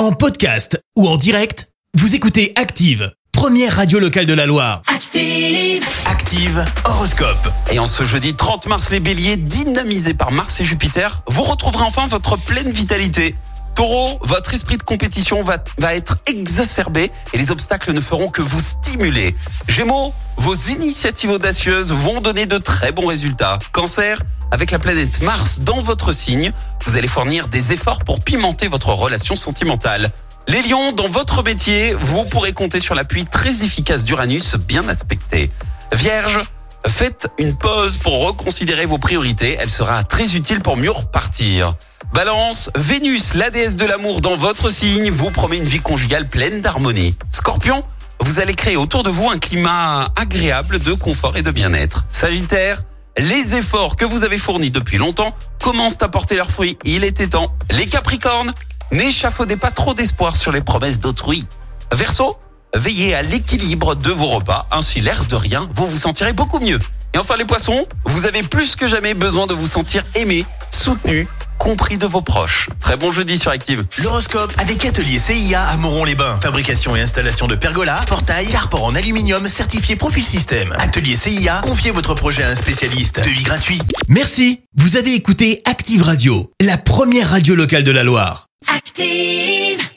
En podcast ou en direct, vous écoutez Active, première radio locale de la Loire. Active. Active Horoscope. Et en ce jeudi 30 mars, les béliers, dynamisés par Mars et Jupiter, vous retrouverez enfin votre pleine vitalité. Taureau, votre esprit de compétition va, être exacerbé et les obstacles ne feront que vous stimuler. Gémeaux, vos initiatives audacieuses vont donner de très bons résultats. Cancer, avec la planète Mars dans votre signe, vous allez fournir des efforts pour pimenter votre relation sentimentale. Les lions, dans votre métier, vous pourrez compter sur l'appui très efficace d'Uranus bien aspecté. Vierge, faites une pause pour reconsidérer vos priorités, elle sera très utile pour mieux repartir. Balance, Vénus, la déesse de l'amour dans votre signe, vous promet une vie conjugale pleine d'harmonie. Scorpion, vous allez créer autour de vous un climat agréable de confort et de bien-être. Sagittaire, les efforts que vous avez fournis depuis longtemps commencent à porter leurs fruits. Il était temps. Les Capricornes, n'échafaudez pas trop d'espoir sur les promesses d'autrui. Verseau, veillez à l'équilibre de vos repas. Ainsi, l'air de rien, vous vous sentirez beaucoup mieux. Et enfin, les poissons, vous avez plus que jamais besoin de vous sentir aimé, soutenu, compris de vos proches. Très bon jeudi sur Active. L'horoscope avec Atelier CIA à Moron-les-Bains. Fabrication et installation de pergolas, portails, carport en aluminium certifié Profil Système. Atelier CIA, confiez votre projet à un spécialiste. Devis gratuit. Merci. Vous avez écouté Active Radio, la première radio locale de la Loire. Active.